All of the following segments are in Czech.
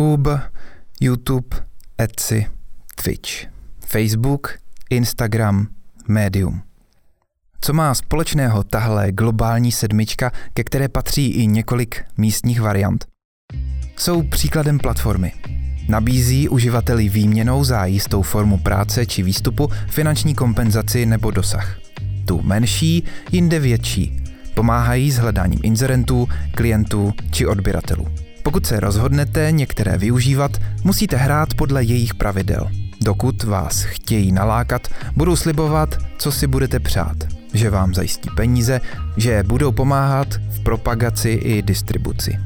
Ub, YouTube, Etsy, Twitch, Facebook, Instagram, Medium. Co má společného tahle globální sedmička, ke které patří i několik místních variant? Jsou příkladem platformy. Nabízí uživateli výměnou za jistou formu práce či výstupu finanční kompenzaci nebo dosah. Tu menší, jinde větší. Pomáhají s hledáním inzerentů, klientů či odběratelů. Pokud se rozhodnete některé využívat, musíte hrát podle jejich pravidel. Dokud vás chtějí nalákat, budou slibovat, co si budete přát. Že vám zajistí peníze, že budou pomáhat v propagaci i distribuci.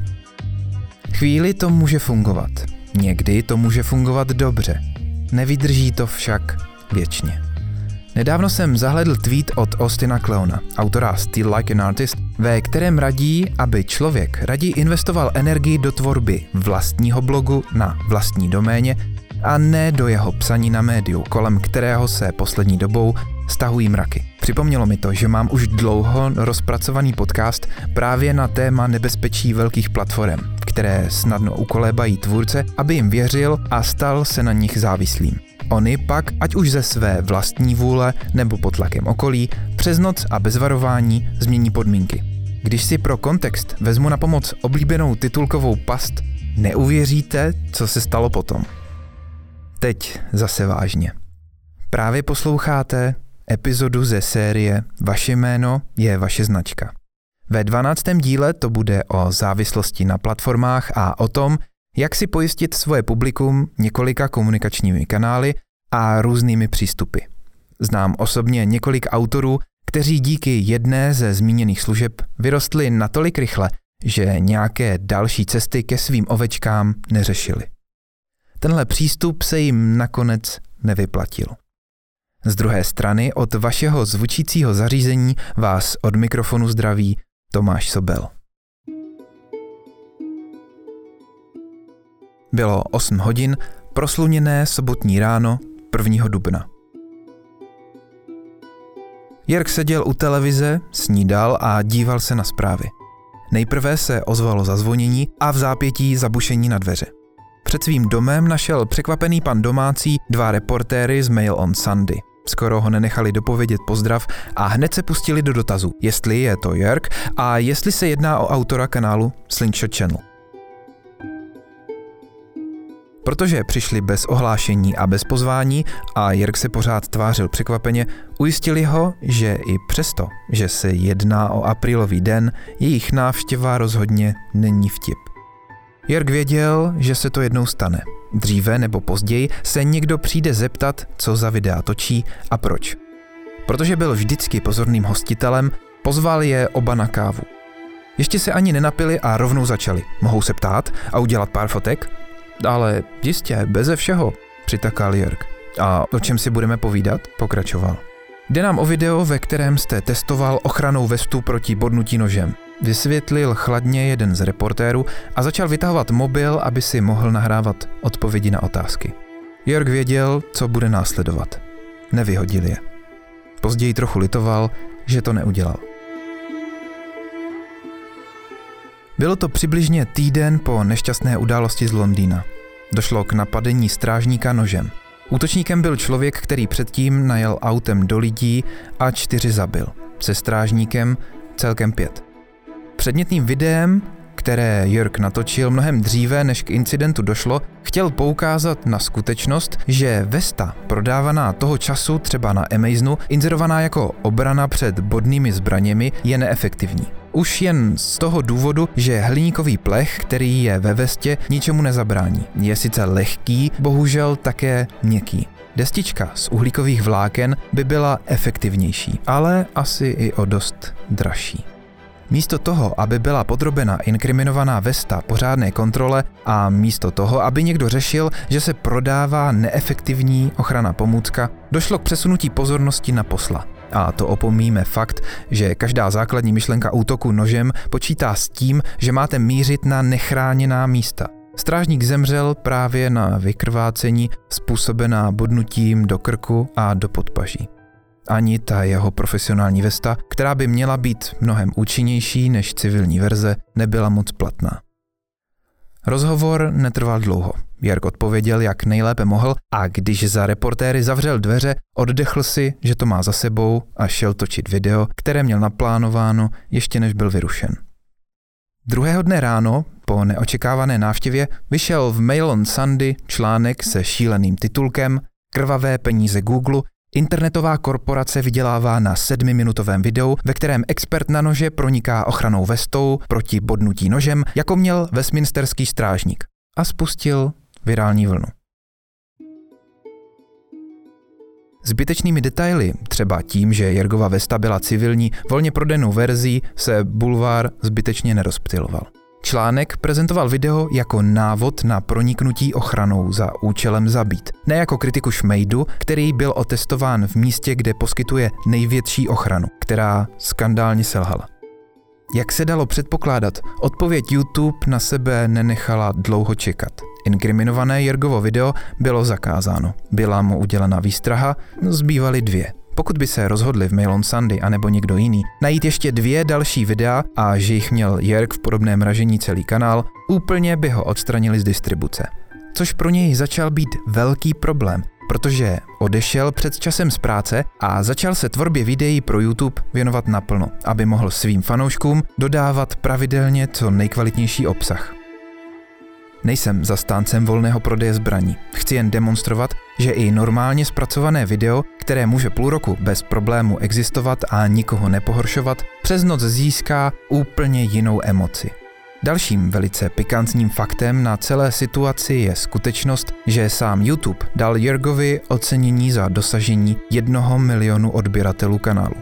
Chvíli to může fungovat. Někdy to může fungovat dobře. Nevydrží to však věčně. Nedávno jsem zahledl tweet od Austina Kleona, autora Still Like an Artist, ve kterém radí, aby člověk raději investoval energii do tvorby vlastního blogu na vlastní doméně a ne do jeho psaní na médiu, kolem kterého se poslední dobou stahují mraky. Připomnělo mi to, že mám už dlouho rozpracovaný podcast právě na téma nebezpečí velkých platform, které snadno ukolébají tvůrce, aby jim věřil a stal se na nich závislým. Oni pak, ať už ze své vlastní vůle nebo pod tlakem okolí, přes noc a bez varování změní podmínky. Když si pro kontext vezmu na pomoc oblíbenou titulkovou past, neuvěříte, co se stalo potom. Teď zase vážně. Právě posloucháte epizodu ze série Vaše jméno je vaše značka. Ve 12. díle to bude o závislosti na platformách a o tom, jak si pojistit svoje publikum několika komunikačními kanály a různými přístupy. Znám osobně několik autorů, kteří díky jedné ze zmíněných služeb vyrostli natolik rychle, že nějaké další cesty ke svým ovečkám neřešili. Tenhle přístup se jim nakonec nevyplatil. Z druhé strany od vašeho zvučícího zařízení vás od mikrofonu zdraví Tomáš Sobel. Bylo 8 hodin, prosluněné sobotní ráno 1. dubna. Jirk seděl u televize, snídal a díval se na zprávy. Nejprve se ozvalo zazvonění a v zápětí zabušení na dveře. Před svým domem našel překvapený pan domácí dva reportéry z Mail on Sunday. Skoro ho nenechali dopovědět pozdrav a hned se pustili do dotazu, jestli je to Jörg a jestli se jedná o autora kanálu Slingshot Channel. Protože přišli bez ohlášení a bez pozvání a Jirk se pořád tvářil překvapeně, ujistili ho, že i přesto, že se jedná o aprílový den, jejich návštěva rozhodně není vtip. Jirk věděl, že se to jednou stane. Dříve nebo později se někdo přijde zeptat, co za videa točí a proč. Protože byl vždycky pozorným hostitelem, pozval je oba na kávu. Ještě se ani nenapili a rovnou začali. Mohou se ptát a udělat pár fotek? Ale jistě, beze všeho, přitakal Jörg. A o čem si budeme povídat? Pokračoval. Jde nám o video, ve kterém jste testoval ochranou vestu proti bodnutí nožem. Vysvětlil chladně jeden z reportérů a začal vytahovat mobil, aby si mohl nahrávat odpovědi na otázky. Jörg věděl, co bude následovat. Nevyhodil je. Později trochu litoval, že to neudělal. Bylo to přibližně týden po nešťastné události z Londýna. Došlo k napadení strážníka nožem. Útočníkem byl člověk, který předtím najel autem do lidí a čtyři zabil. Se strážníkem celkem pět. Předmětným videem, které Jörg natočil mnohem dříve, než k incidentu došlo, chtěl poukázat na skutečnost, že Vesta, prodávaná toho času třeba na Amazonu, inzerovaná jako obrana před bodnými zbraněmi, je neefektivní. Už jen z toho důvodu, že hliníkový plech, který je ve vestě, ničemu nezabrání. Je sice lehký, bohužel také měkký. Destička z uhlíkových vláken by byla efektivnější, ale asi i o dost dražší. Místo toho, aby byla podrobena inkriminovaná Vesta pořádné kontrole a místo toho, aby někdo řešil, že se prodává neefektivní ochrana pomůcka, došlo k přesunutí pozornosti na posla. A to opomíme fakt, že každá základní myšlenka útoku nožem počítá s tím, že máte mířit na nechráněná místa. Strážník zemřel právě na vykrvácení způsobená bodnutím do krku a do podpaží. Ani ta jeho profesionální vesta, která by měla být mnohem účinnější než civilní verze, nebyla moc platná. Rozhovor netrval dlouho. Jirk odpověděl, jak nejlépe mohl a když za reportéry zavřel dveře, oddechl si, že to má za sebou a šel točit video, které měl naplánováno ještě než byl vyrušen. Druhého dne ráno, po neočekávané návštěvě, vyšel v Mail on Sunday článek se šíleným titulkem Krvavé peníze Google Internetová korporace vydělává na sedmiminutovém videu, ve kterém expert na nože proniká ochranou vestou proti bodnutí nožem, jako měl Westminsterský strážník a spustil virální vlnu. Zbytečnými detaily, třeba tím, že Jergova Vesta byla civilní, volně prodejnou verzí, se bulvár zbytečně nerozptyloval. Článek prezentoval video jako návod na proniknutí ochranou za účelem zabít, ne jako kritiku šmejdu, který byl otestován v místě, kde poskytuje největší ochranu, která skandálně selhala. Jak se dalo předpokládat, odpověď YouTube na sebe nenechala dlouho čekat. Inkriminované Jergovo video bylo zakázáno. Byla mu udělena výstraha, zbývaly dvě. Pokud by se rozhodli v Mail on Sunday anebo někdo jiný najít ještě dvě další videa a že jich měl Jerk v podobném ražení celý kanál, úplně by ho odstranili z distribuce. Což pro něj začal být velký problém, protože odešel před časem z práce a začal se tvorbě videí pro YouTube věnovat naplno, aby mohl svým fanouškům dodávat pravidelně co nejkvalitnější obsah. Nejsem zastáncem volného prodeje zbraní. Chci jen demonstrovat, že i normálně zpracované video, které může půl roku bez problému existovat a nikoho nepohoršovat, přes noc získá úplně jinou emoci. Dalším velice pikantním faktem na celé situaci je skutečnost, že sám YouTube dal Jirgovi ocenění za dosažení jednoho milionu odběratelů kanálu.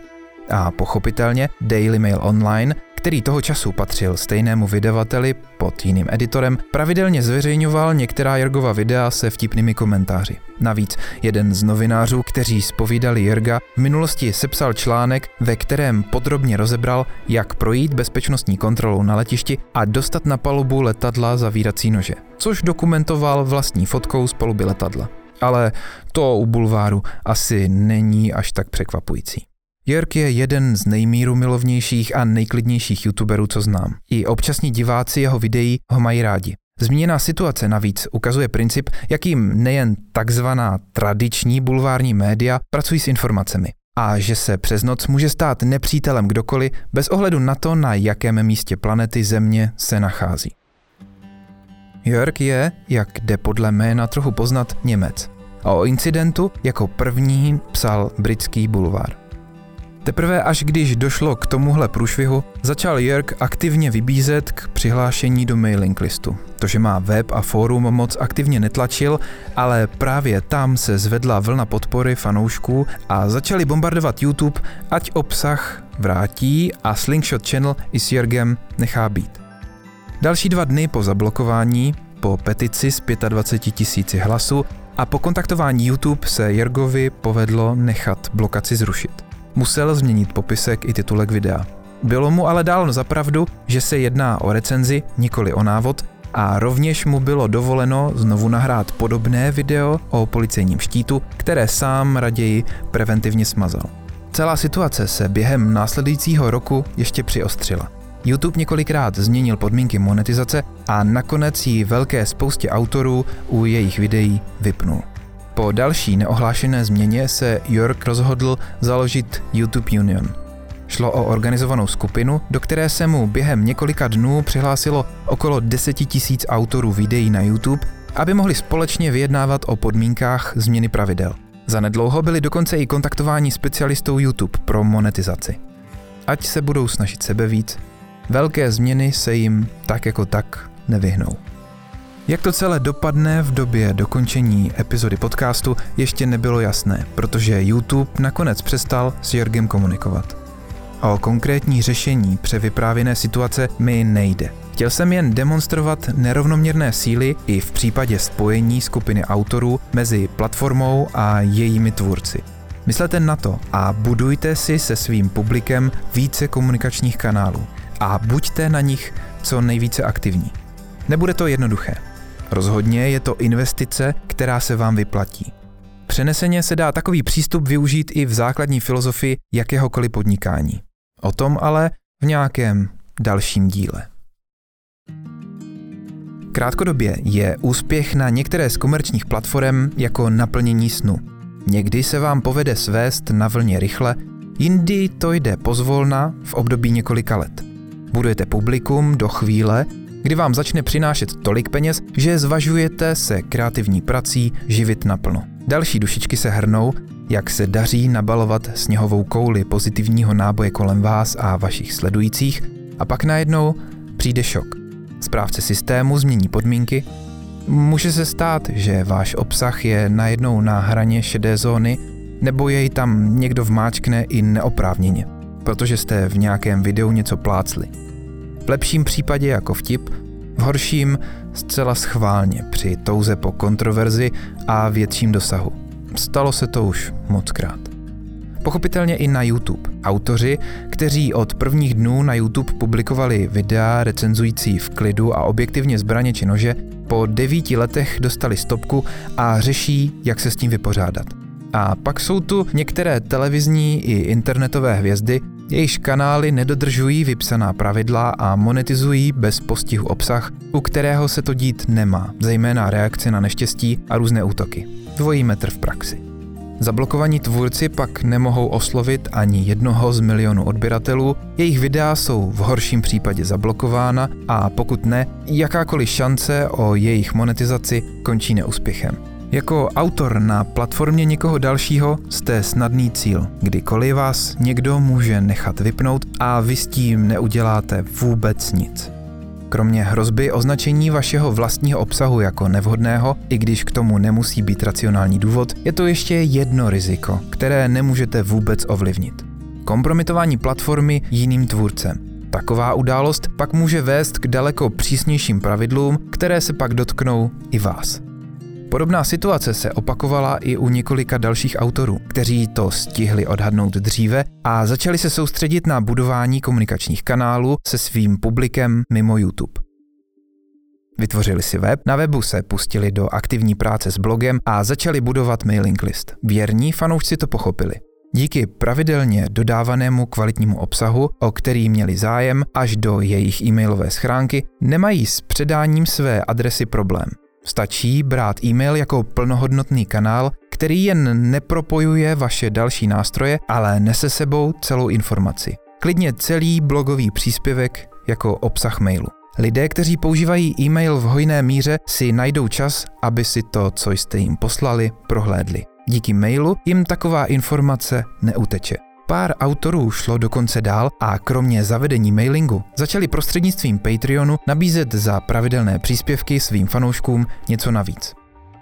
A pochopitelně Daily Mail Online který toho času patřil stejnému vydavateli pod jiným editorem, pravidelně zveřejňoval některá Jergova videa se vtipnými komentáři. Navíc jeden z novinářů, kteří spovídali Jerga, v minulosti sepsal článek, ve kterém podrobně rozebral, jak projít bezpečnostní kontrolou na letišti a dostat na palubu letadla zavírací nože, což dokumentoval vlastní fotkou z paluby letadla. Ale to u bulváru asi není až tak překvapující. Jörg je jeden z nejmíru milovnějších a nejklidnějších youtuberů, co znám. I občasní diváci jeho videí ho mají rádi. Zmíněná situace navíc ukazuje princip, jakým nejen takzvaná tradiční bulvární média pracují s informacemi a že se přes noc může stát nepřítelem kdokoliv bez ohledu na to, na jakém místě planety Země se nachází. Jörg je, jak jde podle jména trochu poznat, Němec. A o incidentu jako první psal britský bulvár. Teprve až když došlo k tomuhle průšvihu, začal Jörg aktivně vybízet k přihlášení do mailing listu. To, že má web a fórum moc aktivně netlačil, ale právě tam se zvedla vlna podpory fanoušků a začali bombardovat YouTube, ať obsah vrátí a Slingshot Channel i s Jörgem nechá být. Další dva dny po zablokování, po petici s 25 tisíci hlasů a po kontaktování YouTube se Jergovi povedlo nechat blokaci zrušit. Musel změnit popisek i titulek videa. Bylo mu ale dáno za pravdu, že se jedná o recenzi, nikoli o návod, a rovněž mu bylo dovoleno znovu nahrát podobné video o policejním štítu, které sám raději preventivně smazal. Celá situace se během následujícího roku ještě přiostřila. YouTube několikrát změnil podmínky monetizace a nakonec ji velké spoustě autorů u jejich videí vypnul. Po další neohlášené změně se York rozhodl založit YouTube Union. Šlo o organizovanou skupinu, do které se mu během několika dnů přihlásilo okolo 10 tisíc autorů videí na YouTube, aby mohli společně vyjednávat o podmínkách změny pravidel. Zanedlouho byli dokonce i kontaktováni specialistou YouTube pro monetizaci. Ať se budou snažit sebe víc, velké změny se jim tak jako tak nevyhnou. Jak to celé dopadne v době dokončení epizody podcastu ještě nebylo jasné, protože YouTube nakonec přestal s Jorgem komunikovat. O konkrétní řešení převyprávěné situace mi nejde. Chtěl jsem jen demonstrovat nerovnoměrné síly i v případě spojení skupiny autorů mezi platformou a jejími tvůrci. Myslete na to a budujte si se svým publikem více komunikačních kanálů a buďte na nich co nejvíce aktivní. Nebude to jednoduché. Rozhodně je to investice, která se vám vyplatí. Přeneseně se dá takový přístup využít i v základní filozofii jakéhokoliv podnikání. O tom ale v nějakém dalším díle. Krátkodobě je úspěch na některé z komerčních platform jako naplnění snu. Někdy se vám povede svést na vlně rychle, jindy to jde pozvolna v období několika let. Budujete publikum do chvíle, kdy vám začne přinášet tolik peněz, že zvažujete se kreativní prací živit naplno. Další dušičky se hrnou, jak se daří nabalovat sněhovou kouli pozitivního náboje kolem vás a vašich sledujících a pak najednou přijde šok. Správce systému změní podmínky, může se stát, že váš obsah je najednou na hraně šedé zóny nebo jej tam někdo vmáčkne i neoprávněně, protože jste v nějakém videu něco plácli. V lepším případě jako vtip, v horším zcela schválně při touze po kontroverzi a větším dosahu. Stalo se to už mockrát. Pochopitelně i na YouTube. Autoři, kteří od prvních dnů na YouTube publikovali videa recenzující v klidu a objektivně zbraně či nože, po devíti letech dostali stopku a řeší, jak se s tím vypořádat. A pak jsou tu některé televizní i internetové hvězdy, jejichž kanály nedodržují vypsaná pravidla a monetizují bez postihu obsah, u kterého se to dít nemá, zejména reakce na neštěstí a různé útoky. Dvojí metr v praxi. Zablokovaní tvůrci pak nemohou oslovit ani jednoho z milionů odběratelů, jejich videa jsou v horším případě zablokována a pokud ne, jakákoliv šance o jejich monetizaci končí neúspěchem. Jako autor na platformě někoho dalšího jste snadný cíl. Kdykoliv vás někdo může nechat vypnout a vy s tím neuděláte vůbec nic. Kromě hrozby označení vašeho vlastního obsahu jako nevhodného, i když k tomu nemusí být racionální důvod, je to ještě jedno riziko, které nemůžete vůbec ovlivnit. Kompromitování platformy jiným tvůrcem. Taková událost pak může vést k daleko přísnějším pravidlům, které se pak dotknou i vás. Podobná situace se opakovala i u několika dalších autorů, kteří to stihli odhadnout dříve a začali se soustředit na budování komunikačních kanálů se svým publikem mimo YouTube. Vytvořili si web, na webu se pustili do aktivní práce s blogem a začali budovat mailing list. Věrní fanoušci to pochopili. Díky pravidelně dodávanému kvalitnímu obsahu, o který měli zájem až do jejich e-mailové schránky, nemají s předáním své adresy problém. Stačí brát e-mail jako plnohodnotný kanál, který jen nepropojuje vaše další nástroje, ale nese sebou celou informaci. Klidně celý blogový příspěvek jako obsah mailu. Lidé, kteří používají e-mail v hojné míře, si najdou čas, aby si to, co jste jim poslali, prohlédli. Díky mailu jim taková informace neuteče. Pár autorů šlo dokonce dál a kromě zavedení mailingu začali prostřednictvím Patreonu nabízet za pravidelné příspěvky svým fanouškům něco navíc.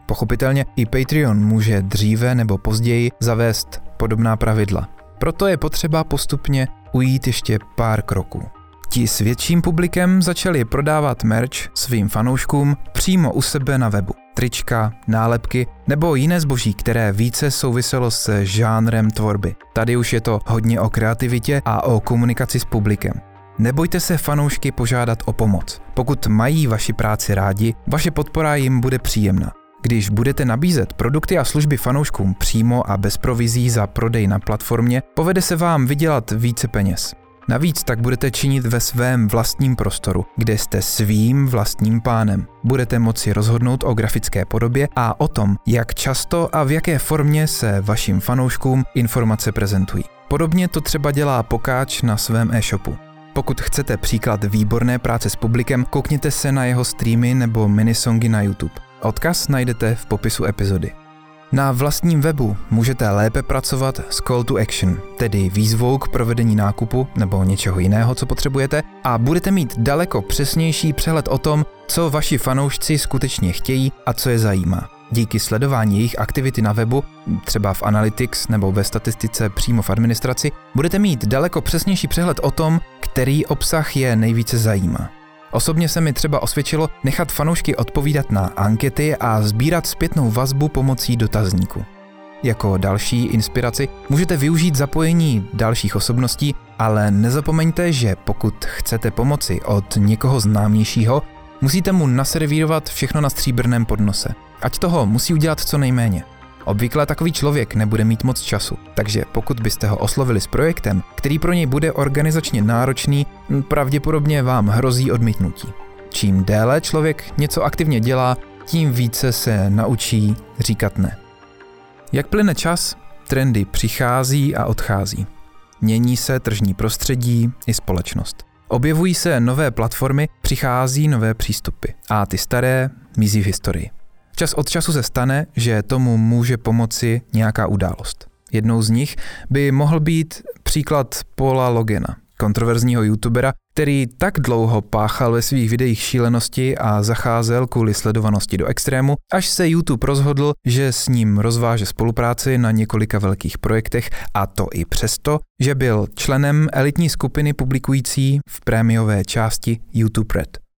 Pochopitelně i Patreon může dříve nebo později zavést podobná pravidla. Proto je potřeba postupně ujít ještě pár kroků. Ti s větším publikem začali prodávat merch svým fanouškům přímo u sebe na webu trička, nálepky nebo jiné zboží, které více souviselo s žánrem tvorby. Tady už je to hodně o kreativitě a o komunikaci s publikem. Nebojte se fanoušky požádat o pomoc. Pokud mají vaši práci rádi, vaše podpora jim bude příjemná. Když budete nabízet produkty a služby fanouškům přímo a bez provizí za prodej na platformě, povede se vám vydělat více peněz. Navíc tak budete činit ve svém vlastním prostoru, kde jste svým vlastním pánem. Budete moci rozhodnout o grafické podobě a o tom, jak často a v jaké formě se vašim fanouškům informace prezentují. Podobně to třeba dělá Pokáč na svém e-shopu. Pokud chcete příklad výborné práce s publikem, koukněte se na jeho streamy nebo minisongy na YouTube. Odkaz najdete v popisu epizody. Na vlastním webu můžete lépe pracovat s call to action, tedy výzvou k provedení nákupu nebo něčeho jiného, co potřebujete, a budete mít daleko přesnější přehled o tom, co vaši fanoušci skutečně chtějí a co je zajímá. Díky sledování jejich aktivity na webu, třeba v Analytics nebo ve statistice přímo v administraci, budete mít daleko přesnější přehled o tom, který obsah je nejvíce zajímá. Osobně se mi třeba osvědčilo nechat fanoušky odpovídat na ankety a sbírat zpětnou vazbu pomocí dotazníku. Jako další inspiraci můžete využít zapojení dalších osobností, ale nezapomeňte, že pokud chcete pomoci od někoho známějšího, musíte mu naservírovat všechno na stříbrném podnose. Ať toho musí udělat co nejméně. Obvykle takový člověk nebude mít moc času, takže pokud byste ho oslovili s projektem, který pro něj bude organizačně náročný, pravděpodobně vám hrozí odmítnutí. Čím déle člověk něco aktivně dělá, tím více se naučí říkat ne. Jak plyne čas, trendy přichází a odchází. Mění se tržní prostředí i společnost. Objevují se nové platformy, přichází nové přístupy a ty staré mizí v historii. Čas od času se stane, že tomu může pomoci nějaká událost. Jednou z nich by mohl být příklad Paula Logena, kontroverzního youtubera, který tak dlouho páchal ve svých videích šílenosti a zacházel kvůli sledovanosti do extrému, až se YouTube rozhodl, že s ním rozváže spolupráci na několika velkých projektech a to i přesto, že byl členem elitní skupiny publikující v prémiové části YouTube Red.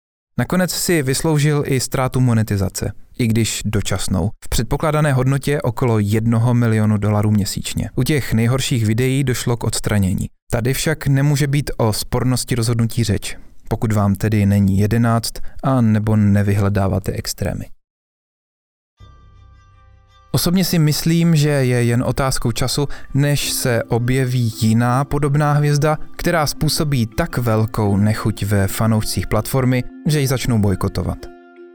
Nakonec si vysloužil i ztrátu monetizace, i když dočasnou, v předpokládané hodnotě okolo 1 milionu dolarů měsíčně. U těch nejhorších videí došlo k odstranění. Tady však nemůže být o spornosti rozhodnutí řeč, pokud vám tedy není 11 a nebo nevyhledáváte extrémy. Osobně si myslím, že je jen otázkou času, než se objeví jiná podobná hvězda, která způsobí tak velkou nechuť ve fanoušcích platformy, že ji začnou bojkotovat.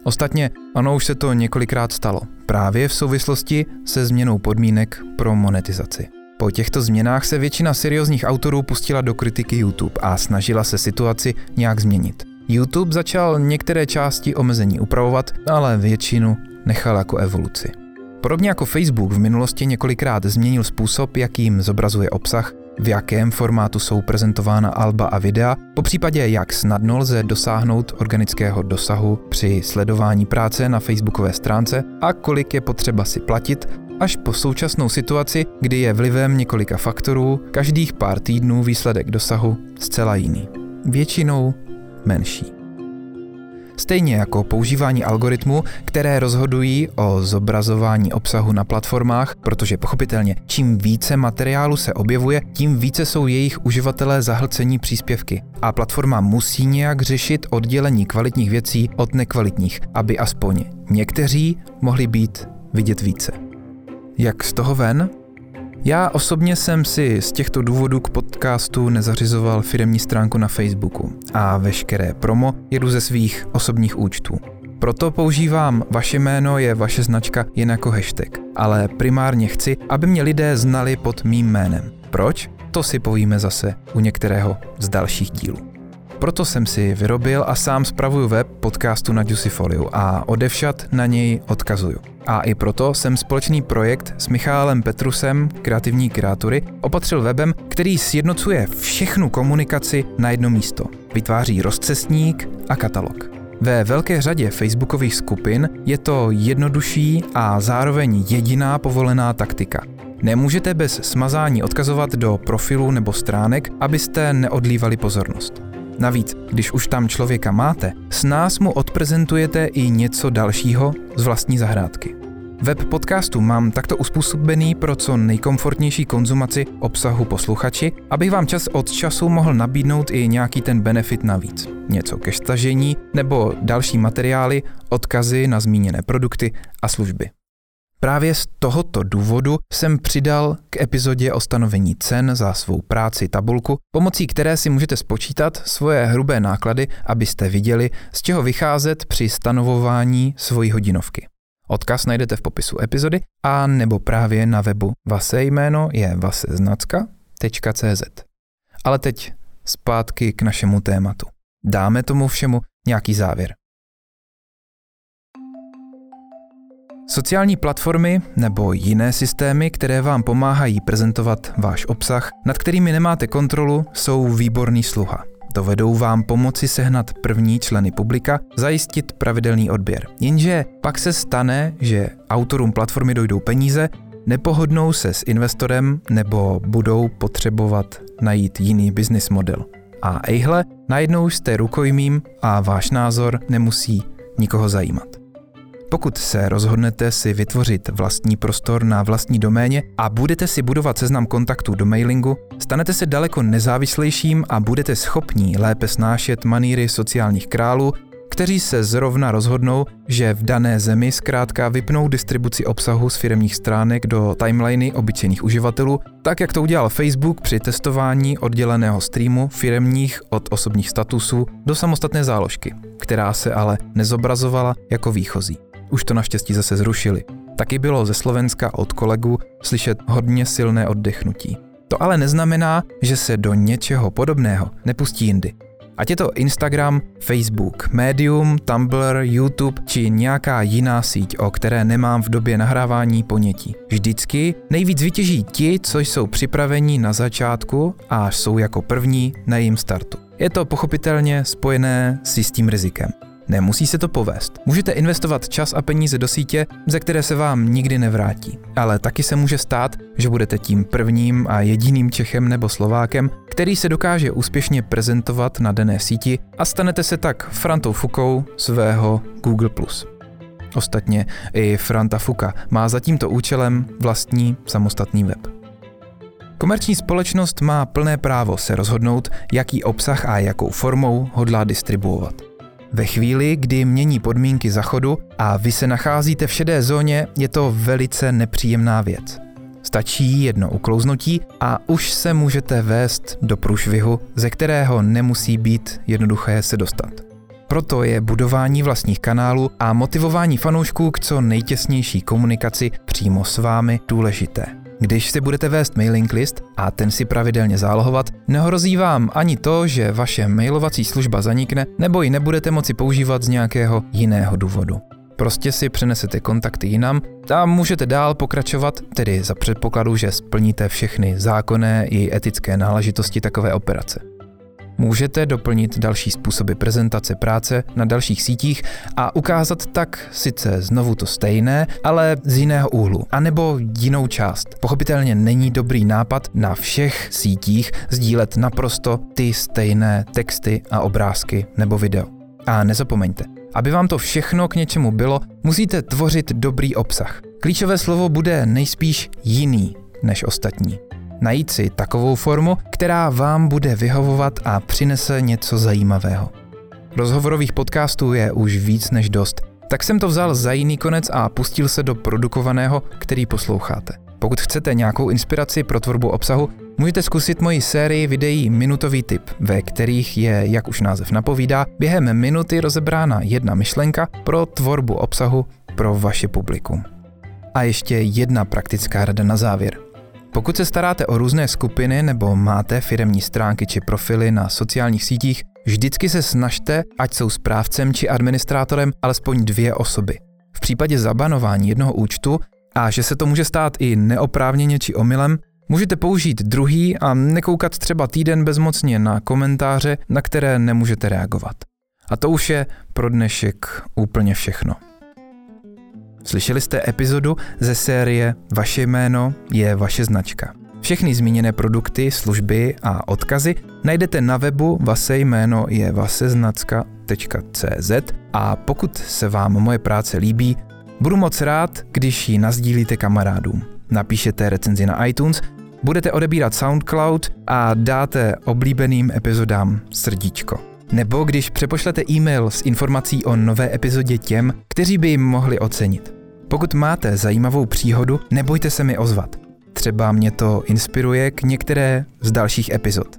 Ostatně ono už se to několikrát stalo, právě v souvislosti se změnou podmínek pro monetizaci. Po těchto změnách se většina seriózních autorů pustila do kritiky YouTube a snažila se situaci nějak změnit. YouTube začal některé části omezení upravovat, ale většinu nechal jako evoluci. Podobně jako Facebook v minulosti několikrát změnil způsob, jakým zobrazuje obsah, v jakém formátu jsou prezentována alba a videa, po případě jak snadno lze dosáhnout organického dosahu při sledování práce na facebookové stránce a kolik je potřeba si platit, až po současnou situaci, kdy je vlivem několika faktorů každých pár týdnů výsledek dosahu zcela jiný. Většinou menší. Stejně jako používání algoritmů, které rozhodují o zobrazování obsahu na platformách, protože pochopitelně čím více materiálu se objevuje, tím více jsou jejich uživatelé zahlcení příspěvky. A platforma musí nějak řešit oddělení kvalitních věcí od nekvalitních, aby aspoň někteří mohli být vidět více. Jak z toho ven? Já osobně jsem si z těchto důvodů k podcastu nezařizoval firemní stránku na Facebooku a veškeré promo jedu ze svých osobních účtů. Proto používám vaše jméno je vaše značka jen jako hashtag, ale primárně chci, aby mě lidé znali pod mým jménem. Proč? To si povíme zase u některého z dalších dílů. Proto jsem si vyrobil a sám spravuju web podcastu na Juicyfolio a odevšat na něj odkazuju. A i proto jsem společný projekt s Michálem Petrusem, kreativní kreatury, opatřil webem, který sjednocuje všechnu komunikaci na jedno místo. Vytváří rozcestník a katalog. Ve velké řadě facebookových skupin je to jednodušší a zároveň jediná povolená taktika. Nemůžete bez smazání odkazovat do profilu nebo stránek, abyste neodlívali pozornost. Navíc, když už tam člověka máte, s nás mu odprezentujete i něco dalšího z vlastní zahrádky. Web podcastu mám takto uspůsobený pro co nejkomfortnější konzumaci obsahu posluchači, abych vám čas od času mohl nabídnout i nějaký ten benefit navíc. Něco ke stažení nebo další materiály, odkazy na zmíněné produkty a služby. Právě z tohoto důvodu jsem přidal k epizodě o stanovení cen za svou práci tabulku, pomocí které si můžete spočítat svoje hrubé náklady, abyste viděli, z čeho vycházet při stanovování svojí hodinovky. Odkaz najdete v popisu epizody a nebo právě na webu Vase jméno je vaseznacka.cz. Ale teď zpátky k našemu tématu. Dáme tomu všemu nějaký závěr. Sociální platformy nebo jiné systémy, které vám pomáhají prezentovat váš obsah, nad kterými nemáte kontrolu, jsou výborný sluha. Dovedou vám pomoci sehnat první členy publika, zajistit pravidelný odběr. Jenže pak se stane, že autorům platformy dojdou peníze, nepohodnou se s investorem nebo budou potřebovat najít jiný business model. A ejhle, najednou jste rukojmím a váš názor nemusí nikoho zajímat. Pokud se rozhodnete si vytvořit vlastní prostor na vlastní doméně a budete si budovat seznam kontaktů do mailingu, stanete se daleko nezávislejším a budete schopní lépe snášet maníry sociálních králů, kteří se zrovna rozhodnou, že v dané zemi zkrátka vypnou distribuci obsahu z firmních stránek do timeliny obyčejných uživatelů, tak jak to udělal Facebook při testování odděleného streamu firmních od osobních statusů do samostatné záložky, která se ale nezobrazovala jako výchozí. Už to naštěstí zase zrušili. Taky bylo ze Slovenska od kolegu slyšet hodně silné oddechnutí. To ale neznamená, že se do něčeho podobného nepustí jindy. Ať je to Instagram, Facebook, Medium, Tumblr, YouTube či nějaká jiná síť, o které nemám v době nahrávání ponětí. Vždycky nejvíc vytěží ti, co jsou připraveni na začátku a jsou jako první na jejím startu. Je to pochopitelně spojené s jistým rizikem. Nemusí se to povést. Můžete investovat čas a peníze do sítě, ze které se vám nikdy nevrátí. Ale taky se může stát, že budete tím prvním a jediným Čechem nebo Slovákem, který se dokáže úspěšně prezentovat na dané síti a stanete se tak Frantou Fukou svého Google+. Ostatně i Franta Fuka má za tímto účelem vlastní samostatný web. Komerční společnost má plné právo se rozhodnout, jaký obsah a jakou formou hodlá distribuovat. Ve chvíli, kdy mění podmínky zachodu a vy se nacházíte v šedé zóně, je to velice nepříjemná věc. Stačí jedno uklouznutí a už se můžete vést do průšvihu, ze kterého nemusí být jednoduché se dostat. Proto je budování vlastních kanálů a motivování fanoušků k co nejtěsnější komunikaci přímo s vámi důležité. Když si budete vést mailing list a ten si pravidelně zálohovat, nehrozí vám ani to, že vaše mailovací služba zanikne nebo ji nebudete moci používat z nějakého jiného důvodu. Prostě si přenesete kontakty jinam a můžete dál pokračovat, tedy za předpokladu, že splníte všechny zákonné i etické náležitosti takové operace. Můžete doplnit další způsoby prezentace práce na dalších sítích a ukázat tak sice znovu to stejné, ale z jiného úhlu, anebo jinou část. Pochopitelně není dobrý nápad na všech sítích sdílet naprosto ty stejné texty a obrázky nebo video. A nezapomeňte, aby vám to všechno k něčemu bylo, musíte tvořit dobrý obsah. Klíčové slovo bude nejspíš jiný než ostatní. Najít si takovou formu, která vám bude vyhovovat a přinese něco zajímavého. Rozhovorových podcastů je už víc než dost, tak jsem to vzal za jiný konec a pustil se do produkovaného, který posloucháte. Pokud chcete nějakou inspiraci pro tvorbu obsahu, můžete zkusit moji sérii videí Minutový tip, ve kterých je, jak už název napovídá, během minuty rozebrána jedna myšlenka pro tvorbu obsahu pro vaše publikum. A ještě jedna praktická rada na závěr. Pokud se staráte o různé skupiny nebo máte firemní stránky či profily na sociálních sítích, vždycky se snažte, ať jsou správcem či administrátorem, alespoň dvě osoby. V případě zabanování jednoho účtu a že se to může stát i neoprávněně či omylem, můžete použít druhý a nekoukat třeba týden bezmocně na komentáře, na které nemůžete reagovat. A to už je pro dnešek úplně všechno. Slyšeli jste epizodu ze série Vaše jméno je vaše značka. Všechny zmíněné produkty, služby a odkazy najdete na webu Vase jméno je vaseznacka.cz a pokud se vám moje práce líbí, budu moc rád, když ji nazdílíte kamarádům. Napíšete recenzi na iTunes, budete odebírat SoundCloud a dáte oblíbeným epizodám srdíčko. Nebo když přepošlete e-mail s informací o nové epizodě těm, kteří by jim mohli ocenit. Pokud máte zajímavou příhodu, nebojte se mi ozvat. Třeba mě to inspiruje k některé z dalších epizod.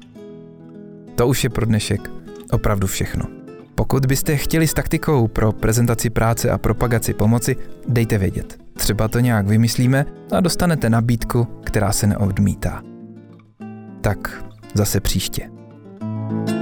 To už je pro dnešek opravdu všechno. Pokud byste chtěli s taktikou pro prezentaci práce a propagaci pomoci, dejte vědět. Třeba to nějak vymyslíme a dostanete nabídku, která se neodmítá. Tak, zase příště. thank you